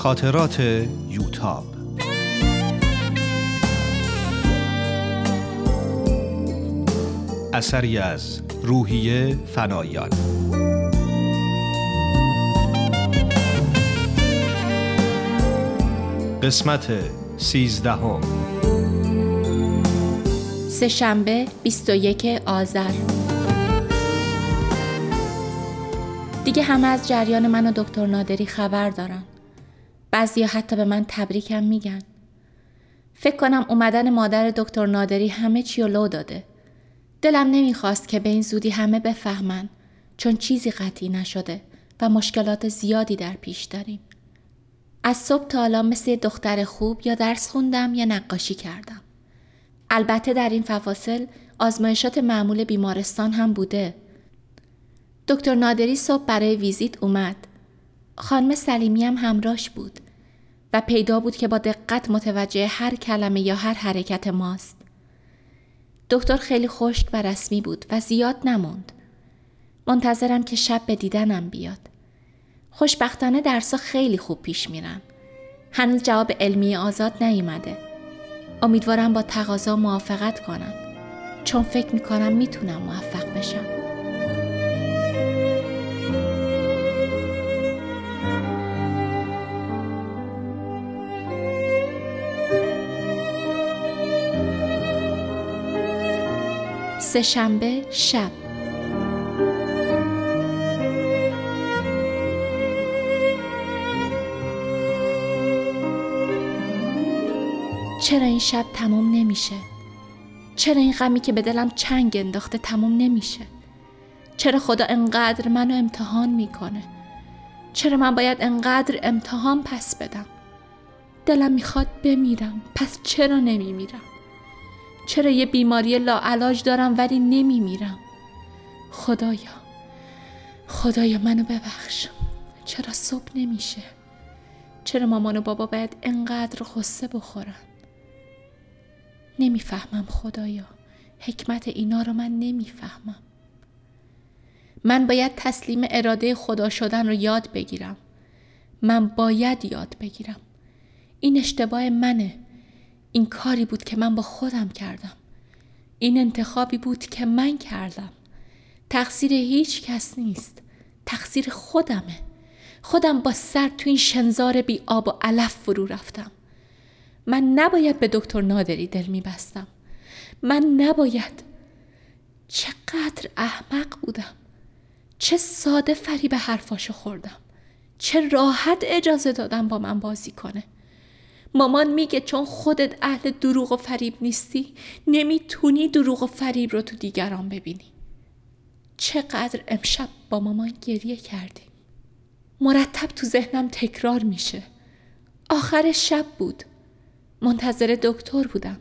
خاطرات یوتاب. اثری از روحیه فنایان. قسمت سیزدهم. سهشنبه 21 آذر. دیگه همه از جریان من و دکتر نادری خبر دارن. بعضیا حتی به من تبریکم میگن. فکر کنم اومدن مادر دکتر نادری همه چی لو داده. دلم نمی‌خواست که به این زودی همه بفهمن چون چیزی قطعی نشده و مشکلات زیادی در پیش داریم. از صبح تا حالا مثل دختر خوب یا درس خوندم یا نقاشی کردم. البته در این فواصل آزمایشات معمول بیمارستان هم بوده. دکتر نادری صبح برای ویزیت اومد. خانم سلیمی هم همراش بود و پیدا بود که با دقت متوجه هر کلمه یا هر حرکت ماست. دکتر خیلی خشک و رسمی بود و زیاد نموند. منتظرم که شب به دیدنم بیاد. خوشبختانه درسا خیلی خوب پیش میرن. هنوز جواب علمی آزاد نیومده. امیدوارم با تقاضا موافقت کنن. چون فکر می‌کنم می‌تونم موفق بشم. سهشنبه شب چرا این شب تمام نمیشه؟ چرا این غمی که به دلم چنگ انداخته تمام نمیشه؟ چرا خدا انقدر منو امتحان می‌کنه؟ چرا من باید انقدر امتحان پس بدم؟ دلم می‌خواد بمیرم پس چرا نمیمیرم؟ چرا یه بیماری لاعلاج دارم ولی نمیمیرم؟ خدایا خدایا منو ببخش چرا صبح نمیشه؟ چرا مامان و بابا باید انقدر غصه بخورن؟ نمی‌فهمم خدایا حکمت اینا رو من نمی‌فهمم من باید تسلیم اراده خدا شدن رو یاد بگیرم من باید یاد بگیرم این اشتباه منه این کاری بود که من با خودم کردم. این انتخابی بود که من کردم. تقصیر هیچ کس نیست. تقصیر خودمه. خودم با سر تو این شنزار بی آب و علف فرو رفتم. من نباید به دکتر نادری دل میبستم. من نباید. چقدر احمق بودم. چه ساده فریب حرفاشو خوردم. چه راحت اجازه دادم با من بازی کنه. مامان میگه چون خودت اهل دروغ و فریب نیستی نمی‌تونی دروغ و فریب رو تو دیگران ببینی چقدر امشب با مامان گریه کردیم مرتب تو ذهنم تکرار میشه آخر شب بود منتظر دکتر بودم.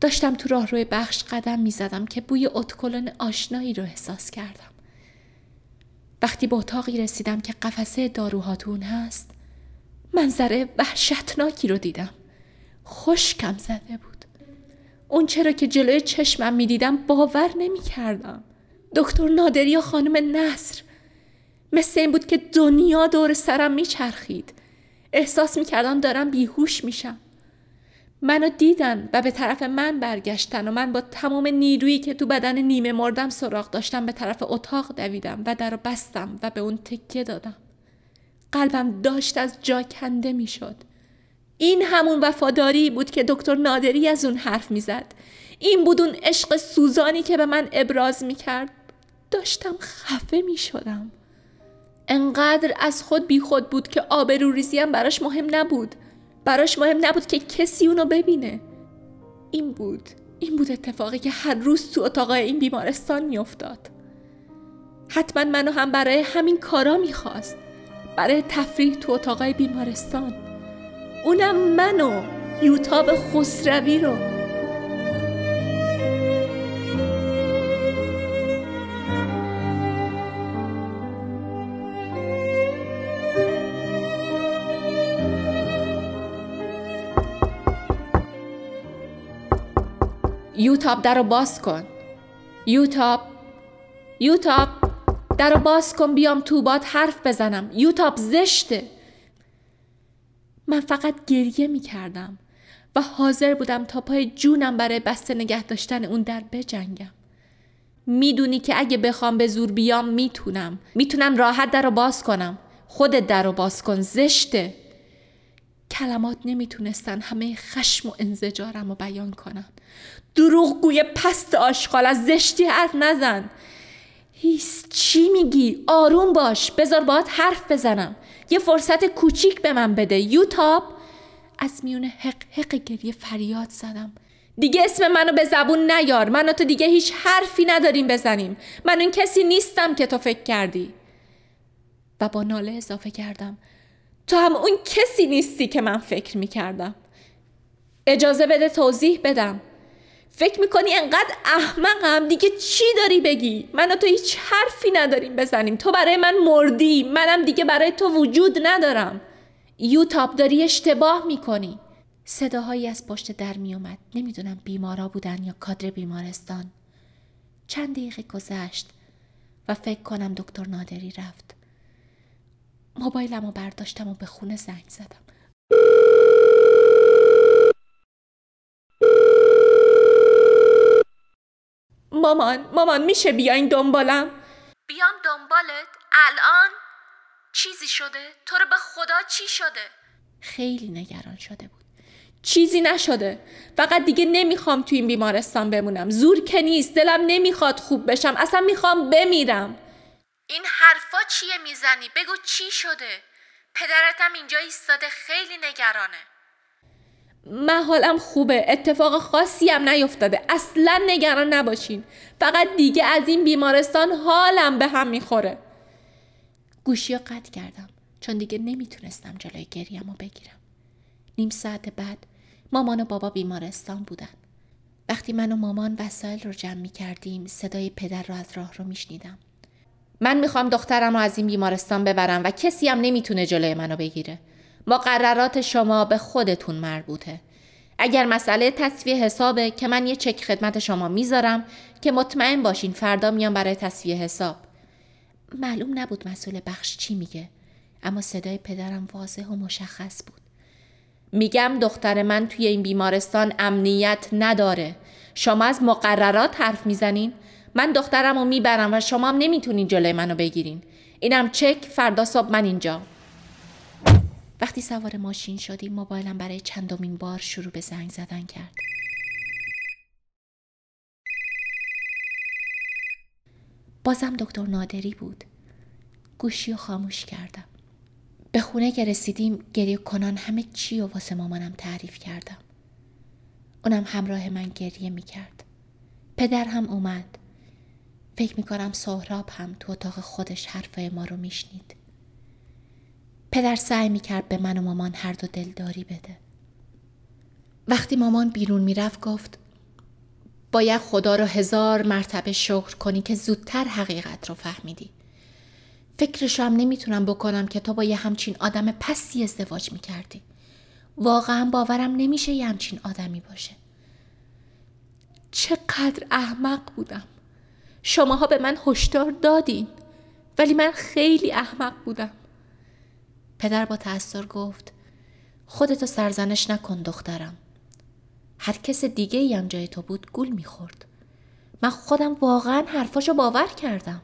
داشتم تو راه روی بخش قدم می زدم که بوی اتکلون آشنایی رو احساس کردم. وقتی به اتاقی رسیدم که قفسه داروهاتون هست منظره وحشتناکی رو دیدم. خشکم زده بود. اون چرا که جلوی چشمم می دیدم باور نمی کردم. دکتر نادری و خانم نصر مثل این بود که دنیا دور سرم می چرخید. احساس می‌کردم دارم بیهوش میشم منو دیدن و به طرف من برگشتن و من با تمام نیرویی که تو بدن نیمه مردم سراغ داشتم به طرف اتاق دویدم و در بستم و به اون تکیه دادم قلبم داشت از جا کنده می‌شد. این همون وفاداری بود که دکتر نادری از اون حرف می‌زد. این بود اون عشق سوزانی که به من ابراز می‌کرد. داشتم خفه می‌شدم. انقدر از خود بی خود بود که آبروریزی هم براش مهم نبود. براش مهم نبود که کسی اونو ببینه. این بود این بود اتفاقی که هر روز تو اتاقای این بیمارستان میافتاد. حتما منو هم برای همین کارا می‌خواست. برای تفریح تو اتاقای بیمارستان. اونم منو یوتاب خسروی رو. یوتاب در رو باز کن. یوتاب. یوتاب. در باز کن بیام تو باد حرف بزنم. یوتاب زشته. من فقط گریه می کردم و حاضر بودم تا پای جونم برای بسته نگه داشتن اون در بجنگم. می‌دونی که اگه بخوام به زور بیام می‌تونم. می‌تونم راحت در رو باز کنم. خودت در رو باز کن زشته. کلمات نمی‌تونستن همه خشم و انزجارم رو بیان کنن. دروغگوی پست آشغال از زشتی حرف نزن. هیس چی میگی؟ آروم باش بذار باید حرف بزنم. یه فرصت کوچیک به من بده یوتاب از میون حق حق گریه فریاد زدم. دیگه اسم منو به زبون نیار من تو دیگه هیچ حرفی نداریم بزنیم. من اون کسی نیستم که تو فکر کردی. و با ناله اضافه کردم. تو هم اون کسی نیستی که من فکر می‌کردم. اجازه بده توضیح بدم. فکر می‌کنی انقدر احمقم؟ دیگه چی داری بگی؟ من تو هیچ حرفی نداریم بزنیم. تو برای من مردی. منم دیگه برای تو وجود ندارم. یوتاب داری اشتباه می‌کنی. صداهایی از پشت در میومد نمی‌دونم بیمارا بودن یا کادر بیمارستان. چند دقیقه گذشت و فکر کنم دکتر نادری رفت. موبایلم رو برداشتم و به خونه زنگ زدم. مامان مامان میشه بیاین دنبالم. بیام دنبالت. الان چیزی شده؟ تو رو به خدا چی شده؟ خیلی نگران شده بود. چیزی نشده. فقط دیگه نمی‌خوام تو این بیمارستان بمونم. زور که نیست. دلم نمی‌خواد خوب بشم. اصلا می‌خوام بمیرم. این حرفا چیه می‌زنی؟ بگو چی شده؟ پدرتم اینجا ایستاده. خیلی نگرانه. من حالم خوبه اتفاق خاصی هم نیفتاده. اصلا نگران نباشین. فقط دیگه از این بیمارستان حالم به هم می‌خوره. گوشی قطع کردم. چون دیگه نمی‌تونستم جلوی گریم رو بگیرم. نیم ساعت بعد مامان و بابا بیمارستان بودن. وقتی من و مامان وسایل رو جمع می کردیم صدای پدر رو از راه رو میشنیدم. من می‌خوام دخترم رو از این بیمارستان ببرم و کسی هم نمی‌تونه جلوی منو بگیره. مقررات شما به خودتون مربوطه. اگر مسئله تصفیه حسابه که من یه چک خدمت شما می‌ذارم که مطمئن باشین فردا میام برای تصفیه حساب. معلوم نبود مسئول بخش چی میگه اما صدای پدرم واضح و مشخص بود. میگم دختر من توی این بیمارستان امنیت نداره. شما از مقررات حرف می‌زنین؟ من دخترم رو می‌برم و شما هم نمی‌تونین جلوی منو بگیرین. اینم چک فردا صبح من اینجا. وقتی سوار ماشین شدیم موبایلم برای چندمین بار شروع به زنگ زدن کرد. بازم دکتر نادری بود. گوشی رو خاموش کردم. به خونه که رسیدیم گریه کنان همه چی و واسه مامانم تعریف کردم. اونم همراه من گریه می‌کرد. پدر هم اومد. فکر می‌کنم سهراب هم تو اتاق خودش حرفای ما رو میشنید. پدر سعی می‌کرد به من و مامان هر دو دلداری بده. وقتی مامان بیرون می‌رفت گفت باید خدا رو هزار مرتبه شکر کنی که زودتر حقیقت رو فهمیدی. فکرش هم نمی‌تونم بکنم که تو با یه همچین آدم پستی ازدواج می‌کردی. واقعا باورم نمیشه یه همچین آدمی باشه. چقدر احمق بودم. شماها به من هشدار دادین ولی من خیلی احمق بودم. پدر با تأثیر گفت خودتو سرزنش نکن دخترم. هر کس دیگه ای جای تو بود گول می‌خورد. من خودم واقعا حرفاشو باور کردم.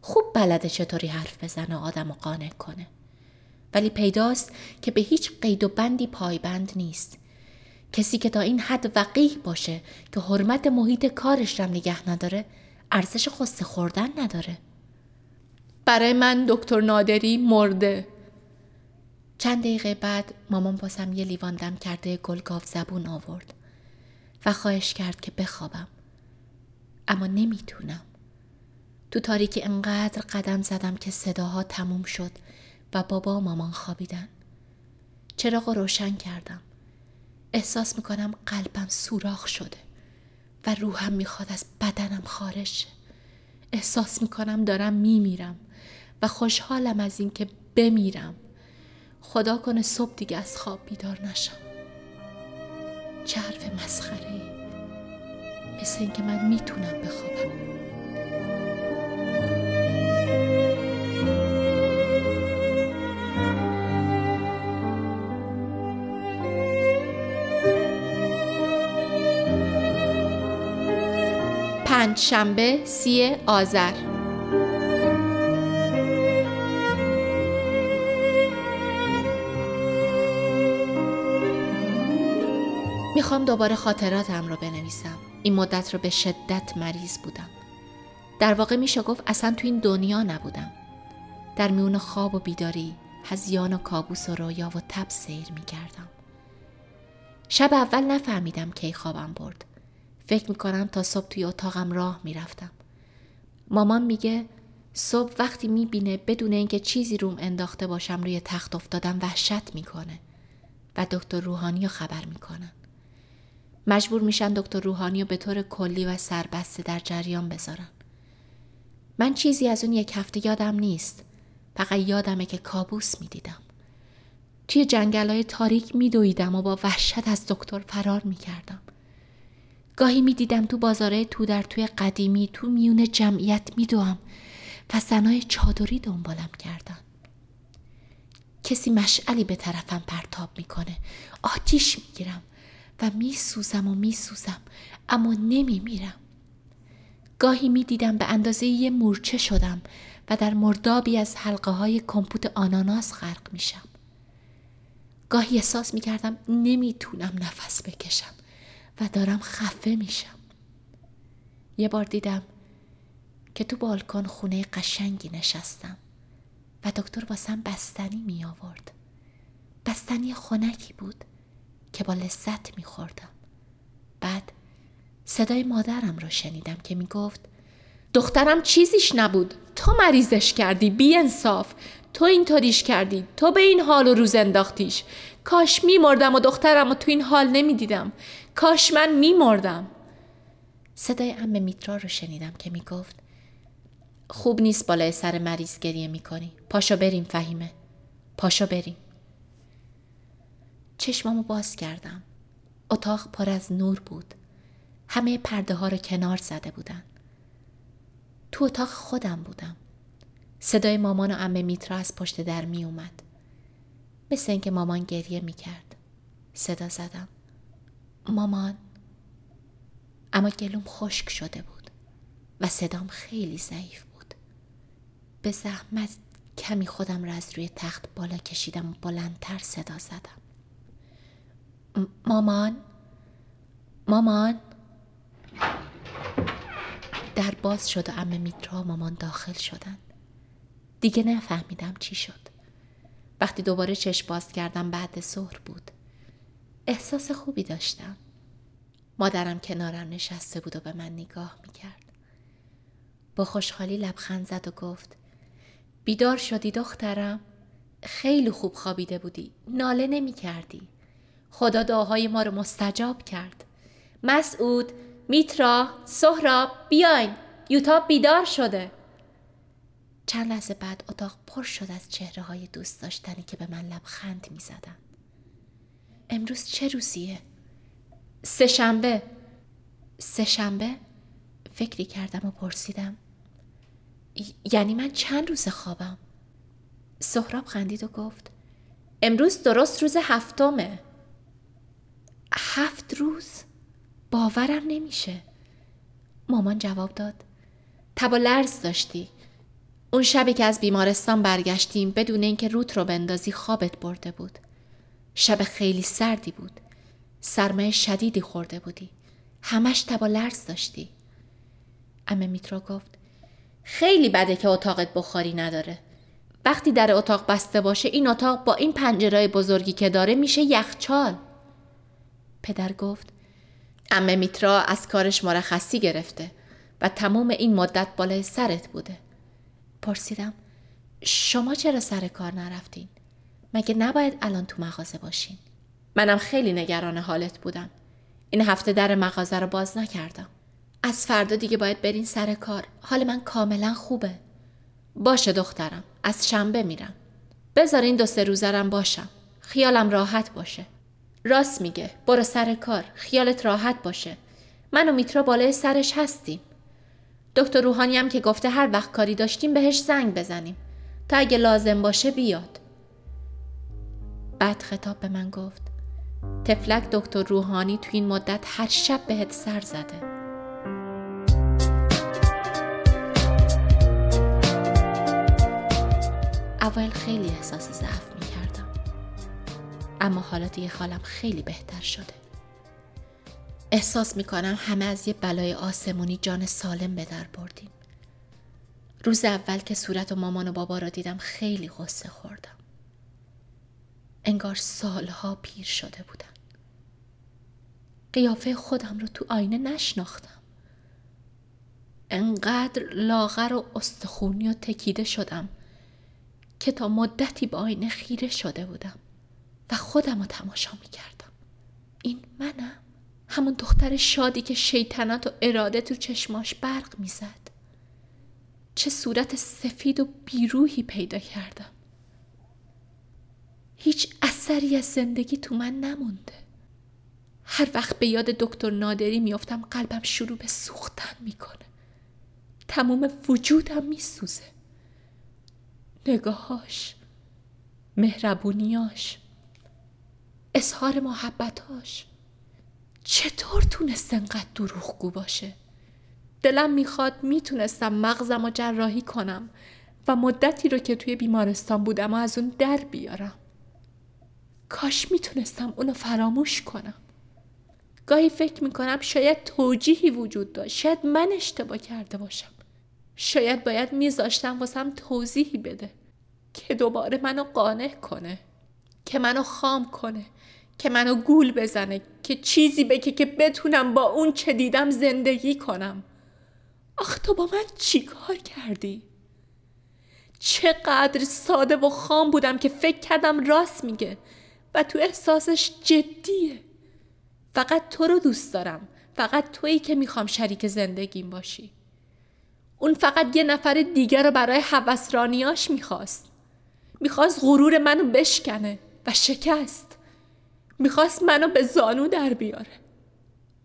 خوب بلده چطوری حرف بزنه آدم و قانع کنه. ولی پیداست که به هیچ قید و بندی پایبند نیست. کسی که تا این حد وقیح باشه که حرمت محیط کارش رم نگه نداره ارزش خسته خوردن نداره. برای من دکتر نادری مرده. چند دقیقه بعد مامان باسم یه لیوان دم کرده گلگاف زبون آورد و خواهش کرد که بخوابم. اما نمی‌تونم. تو تاریکی انقدر قدم زدم که صداها تموم شد و بابا و مامان خوابیدن. چراغ روشن کردم. احساس می‌کنم قلبم سوراخ شده و روحم می‌خواد از بدنم خارج احساس می‌کنم دارم میمیرم و خوشحالم از اینکه بمیرم. خدا کنه صبح دیگه از خواب بیدار نشم. چرف مسخره ای مثل اینکه من می‌تونم بخوابم. پنج شنبه سی آذر. می‌خوام دوباره خاطراتم رو بنویسم. این مدت رو به شدت مریض بودم. در واقع میشه گفت اصلا تو این دنیا نبودم. در میون خواب و بیداری هزیان و کابوس و رویا و تب سیر می‌کردم. شب اول نفهمیدم کی خوابم برد. فکر می‌کنم تا صبح توی اتاقم راه می‌رفتم. مامان میگه صبح وقتی می‌بینه بدون اینکه چیزی روم انداخته باشم روی تخت افتادم وحشت می‌کنه و دکتر روحانی رو خبر می‌کنن. مجبور میشن دکتر روحانی رو به طور کلی و سربسته در جریان بذارن. من چیزی از اون یک هفته یادم نیست. فقط یادمه که کابوس می‌دیدم. توی جنگل های تاریک میدویدم و با وحشت از دکتر فرار می‌کردم. گاهی می‌دیدم تو بازاره تو در توی قدیمی تو میون جمعیت میدوم و زنای چادری دنبالم کردن. کسی مشعلی به طرفم پرتاب می‌کنه. آتیش می‌گیرم. و میسوزم و میسوزم اما نمیمیرم. گاهی می‌دیدم به اندازه یه مورچه شدم و در مردابی از حلقه های کمپوت آناناس غرق میشم. گاهی احساس می‌کردم نمی‌تونم نفس بکشم و دارم خفه میشم. یه بار دیدم که تو بالکن خونه قشنگی نشستم و دکتر واسم بستنی می آورد بستنی خنکی بود. که با لذت می خوردم بعد صدای مادرم رو شنیدم که می گفت دخترم چیزیش نبود. تو مریضش کردی بی انصاف. تو اینطوریش کردی. تو به این حال و روز انداختیش. کاش میمردم و دخترم و تو این حال نمی‌دیدم. کاش من میمردم. صدای ام میترا رو شنیدم که می‌گفت خوب نیست بالای سر مریض گریه می‌کنی. پاشو بریم فهیمه. پاشو بریم. چشمامو باز کردم. اتاق پر از نور بود. همه پرده ها رو کنار زده بودن. تو اتاق خودم بودم. صدای مامان و امه میترا از پشت در می اومد مثل اینکه مامان گریه می کرد صدا زدم. مامان. اما گلوم خشک شده بود و صدام خیلی ضعیف بود. به زحمت کمی خودم را از روی تخت بالا کشیدم و بلندتر صدا زدم. مامان. مامان. در باز شد و ام میترا مامان داخل شدن دیگه نفهمیدم چی شد. وقتی دوباره چشم باز کردم بعد ظهر بود. احساس خوبی داشتم. مادرم کنارم نشسته بود و به من نگاه می‌کرد. با خوشحالی لبخند زد و گفت بیدار شدی دخترم. خیلی خوب خوابیده بودی. ناله نمی کردی خدا دعاهای ما رو مستجاب کرد مسعود میترا سهراب بیاین یوتاب بیدار شده چند لحظه بعد اتاق پر شد از چهره های دوست داشتنی که به من لبخند می زدن. امروز چه روزیه؟ سه شنبه سه شنبه؟ فکری کردم و پرسیدم یعنی من چند روز خوابم؟ سهراب خندید و گفت امروز درست روز هفتمه هفت روز؟ باورم نمیشه. مامان جواب داد. تب و لرز داشتی. اون شبی که از بیمارستان برگشتیم بدون اینکه روت رو بندازی خوابت برده بود. شب خیلی سردی بود. سرمایه شدیدی خورده بودی. همش تب و لرز داشتی. امه میترا گفت. خیلی بده که اتاقت بخاری نداره. وقتی در اتاق بسته باشه این اتاق با این پنجرهای بزرگی که داره میشه یخچال. پدر گفت امه میترا از کارش مرخصی گرفته و تمام این مدت بالای سرت بوده پرسیدم شما چرا سر کار نرفتین؟ مگه نباید الان تو مغازه باشین؟ منم خیلی نگران حالت بودم. این هفته در مغازه رو باز نکردم. از فردا دیگه باید برین سر کار. حال من کاملا خوبه. باشه دخترم. از شنبه میرم. بذار این دو سه روزرم باشم. خیالم راحت باشه. راست میگه. برو سر کار. خیالت راحت باشه. من و میترا بالای سرش هستیم. دکتر روحانی هم که گفته هر وقت کاری داشتیم بهش زنگ بزنیم. تا اگه لازم باشه بیاد. بعد خطاب به من گفت. تفلک دکتر روحانی تو این مدت هر شب بهت سر زده. اول خیلی احساس ضعف اما حالا دیگه حالم خیلی بهتر شده. احساس می کنم همه از یه بلای آسمونی جان سالم به در بردیم. روز اول که صورت و مامان و بابا را دیدم خیلی غصه خوردم. انگار سالها پیر شده بودم. قیافه خودم رو تو آینه نشناختم. انقدر لاغر و استخونی و تکیده شدم که تا مدتی به آینه خیره شده بودم و خودم رو تماشا می کردم. این منم همون دختر شادی که شیطنت و اراده تو چشماش برق می‌زد. چه صورت سفید و بیروهی پیدا کردم. هیچ اثری از زندگی تو من نمونده. هر وقت به یاد دکتر نادری میافتم قلبم شروع به سوختن می‌کنه. تمام وجودم میسوزه. نگاهاش مهربونیاش اظهار محبتاش چطور تونست انقدر دروغگو باشه؟ دلم می‌خواد می‌تونستم مغزم و جراحی کنم و مدتی رو که توی بیمارستان بودم و از اون در بیارم. کاش می‌تونستم اونو فراموش کنم. گاهی فکر می‌کنم شاید توجیهی وجود داشت. شاید من اشتباه کرده باشم. شاید باید میذاشتم واسم توضیحی بده که دوباره منو قانع کنه که منو خام کنه. که منو گول بزنه که چیزی بگه که بتونم با اون چه دیدم زندگی کنم. آخ تو با من چیکار کردی؟ چقدر ساده و خام بودم که فکر کردم راست میگه و تو احساسش جدیه. فقط تو رو دوست دارم. فقط تویی که می‌خوام شریک زندگیم باشی. اون فقط یه نفر دیگر رو برای حوسرانیاش می‌خواست. می‌خواست غرور منو بشکنه و شکست. می‌خواست منو به زانو در بیاره.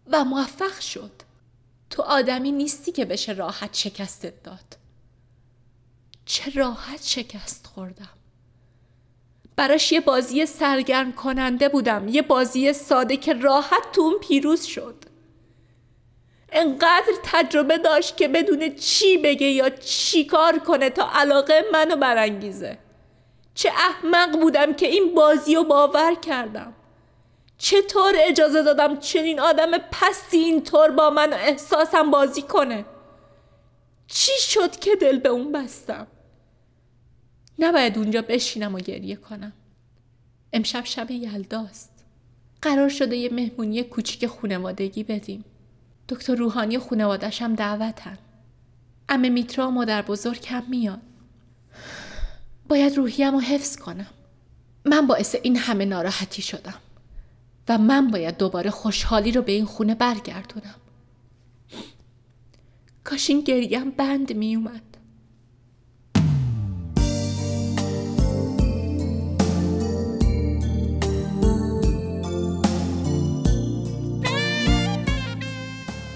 و موفق شد. تو آدمی نیستی که بشه راحت شکستت داد. چه راحت شکست خوردم. براش یه بازی سرگرم کننده بودم. یه بازی ساده که راحت تو اون پیروز شد. انقدر تجربه داشت که بدون چی بگه یا چی کار کنه تا علاقه منو برانگیزه. چه احمق بودم که این بازی رو باور کردم. چطور اجازه دادم چنین آدم پستی اینطور با من احساسم بازی کنه؟ چی شد که دل به اون بستم؟ نباید اونجا بشینم و گریه کنم. امشب شب یلداست. قرار شده یه مهمونی کوچیک خونوادگی بدیم. دکتر روحانی خونوادش هم دعوتن. امه میترا و مادر بزرگ هم میاد باید روحیم رو حفظ کنم. من باعث این همه ناراحتی شدم. و من باید دوباره خوشحالی رو به این خونه برگردونم. کاش این گریم بند می اومد.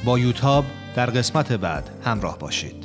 با یوتاب در قسمت بعد همراه باشید.